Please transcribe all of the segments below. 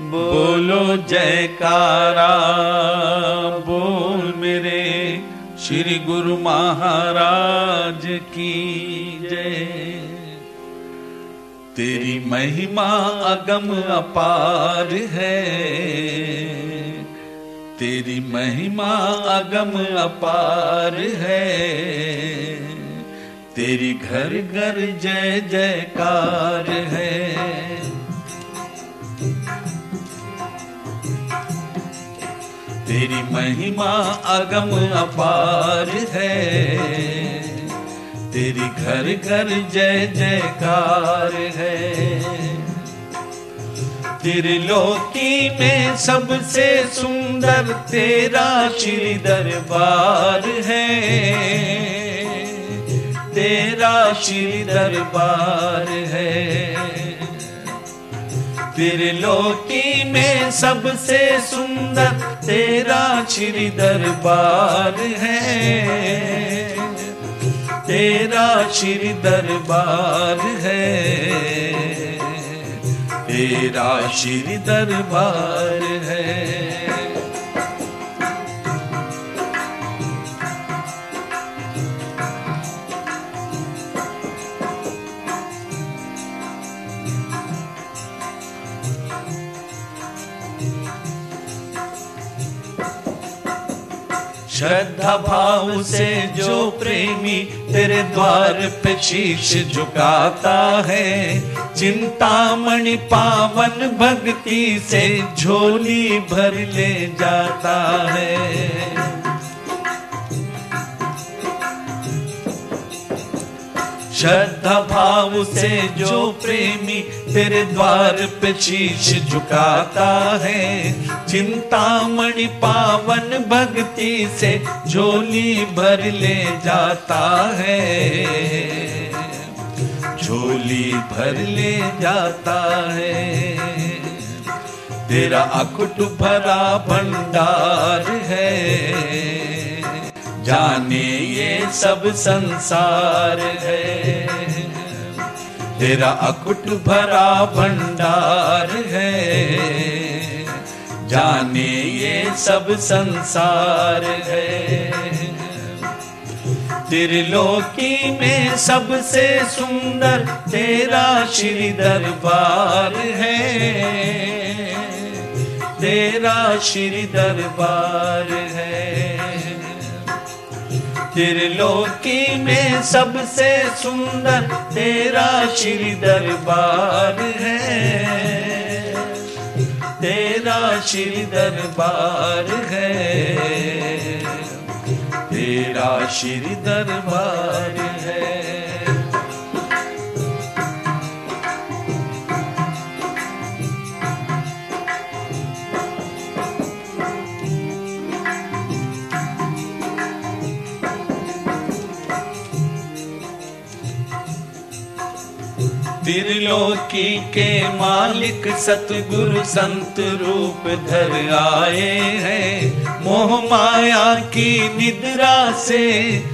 बोलो जयकारा, बोल मेरे श्री गुरु महाराज की जय। तेरी महिमा अगम अपार है। तेरी महिमा अगम अपार है। तेरी घर घर जय जयकार है। तेरी महिमा अगम अपार है। तेरी घर घर जय जयकार है। तेरे लोकी में सबसे सुंदर तेरा श्री दरबार है। तेरा श्री दरबार है। त्रिलोकी में सबसे सुंदर, तेरा श्री दरबार है। तेरा श्री दरबार है। तेरा श्री दरबार है। श्रद्धा भाव से जो प्रेमी तेरे द्वार पे शीश झुकाता है, चिंतामणि पावन भक्ति से झोली भर ले जाता है। श्रद्धा भाव से जो प्रेमी तेरे द्वार पे शीश झुकाता है, चिंतामणि पावन भक्ति से झोली भर ले जाता है। झोली भर ले जाता है। तेरा अकुट भरा भंडार है। जाने ये सब संसार है। तेरा अकुट भरा भंडार है। जाने ये सब संसार है। त्रिलोकी में सबसे सुंदर तेरा श्री दरबार है। तेरा श्री दरबार है। त्रिलोकी में सबसे सुंदर तेरा श्री दरबार है। तेरा श्री दरबार है। तेरा श्री दरबार त्रिलोकी के मालिक सतगुरु संत रूप धर आए हैं। मोह माया की निद्रा से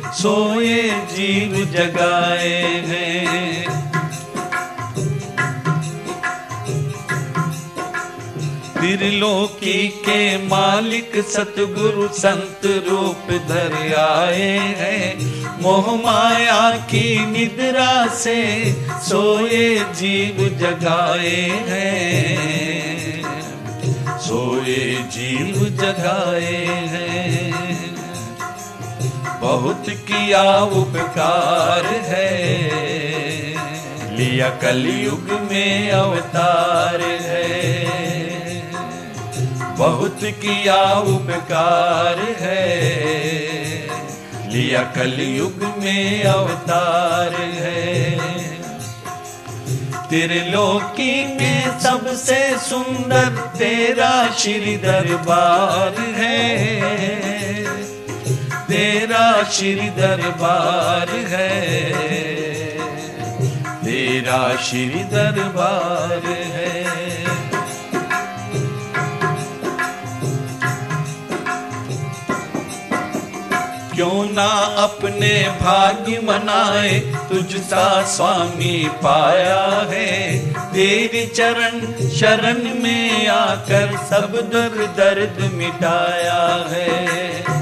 सोए जीव जगाए हैं। त्रिलोकी के मालिक सतगुरु संत रूप धर आए हैं। मोह माया की निद्रा से सोए जीव जगाए हैं। सोए जीव जगाए हैं। बहुत किया उपकार है। लिया कलयुग में अवतार है। बहुत किया उपकार है। लिया कलयुग में अवतार है। त्रिलोकी में सबसे सुंदर तेरा श्री दरबार है। तेरा श्री दरबार है। तेरा श्री दरबार है ना अपने भाग्य मनाए, तुझसा स्वामी पाया है। तेरी चरण, शरण में आकर सब दर्द दर्द मिटाया है।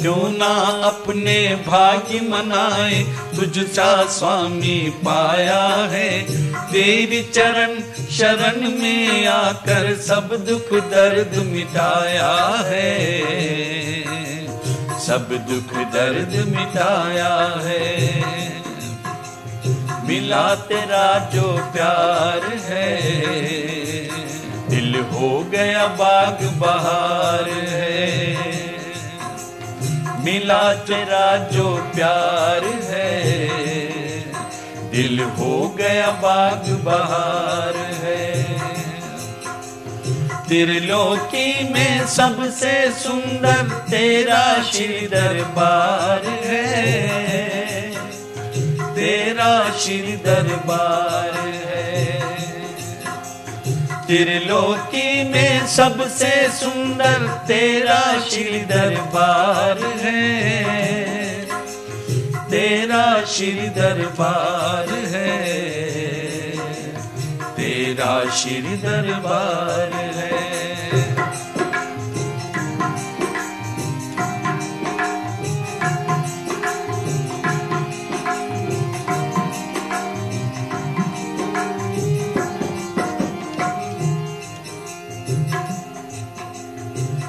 क्यों ना अपने भाग्य मनाए? तुझसा स्वामी पाया है। तेरी चरण, शरण में आकर सब दुख दर्द मिटाया है। सब दुख दर्द मिटाया है। मिला तेरा जो प्यार है। दिल हो गया बाग बहार है। मिला तेरा जो प्यार है। दिल हो गया बाग बहार है। त्रिलोकी में सबसे सुंदर तेरा श्री दरबार है। तेरा श्री दरबार त्रिलोकी में सबसे सुंदर तेरा श्री दरबार है। तेरा श्री दरबार है। तेरा श्री दरबार है।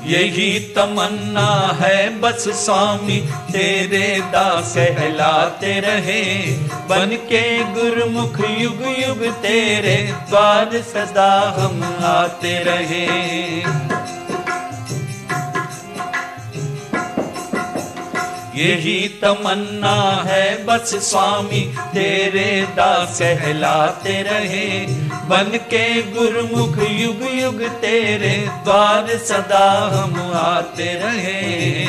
यही तमन्ना है बस स्वामी, तेरे दास कहलाते रहे। बन के गुरमुख युग युग तेरे द्वार सदा हम आते रहे। यही तमन्ना है बस स्वामी, तेरे दास कहलाते रहे। बन के गुरमुख युग युग तेरे द्वार सदा हम आते रहे।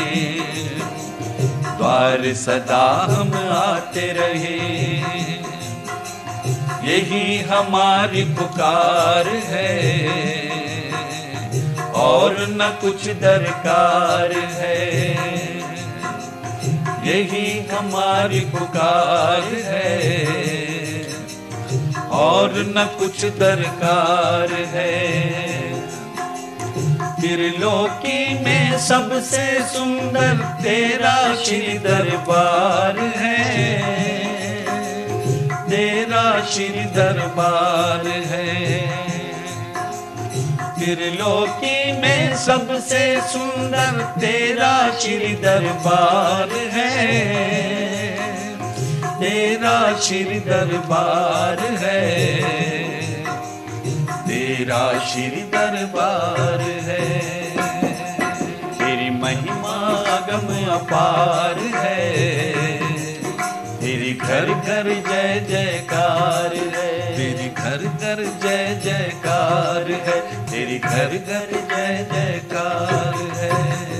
द्वार सदा हम आते रहे। यही हमारी पुकार है। और न कुछ दरकार है। यही हमारी पुकार है। और न कुछ दरकार है। त्रिलोकी में सबसे सुंदर तेरा श्री दरबार है। तेरा श्री दरबार है। त्रिलोकी में सबसे सुंदर तेरा श्री दरबार है। तेरा श्री दरबार है। तेरा श्री दरबार है। तेरी महिमा गम अपार है। तेरी घर घर जय जयकार है। तेरी घर घर जय जयकार है। तेरी घर घर जय जयकार है।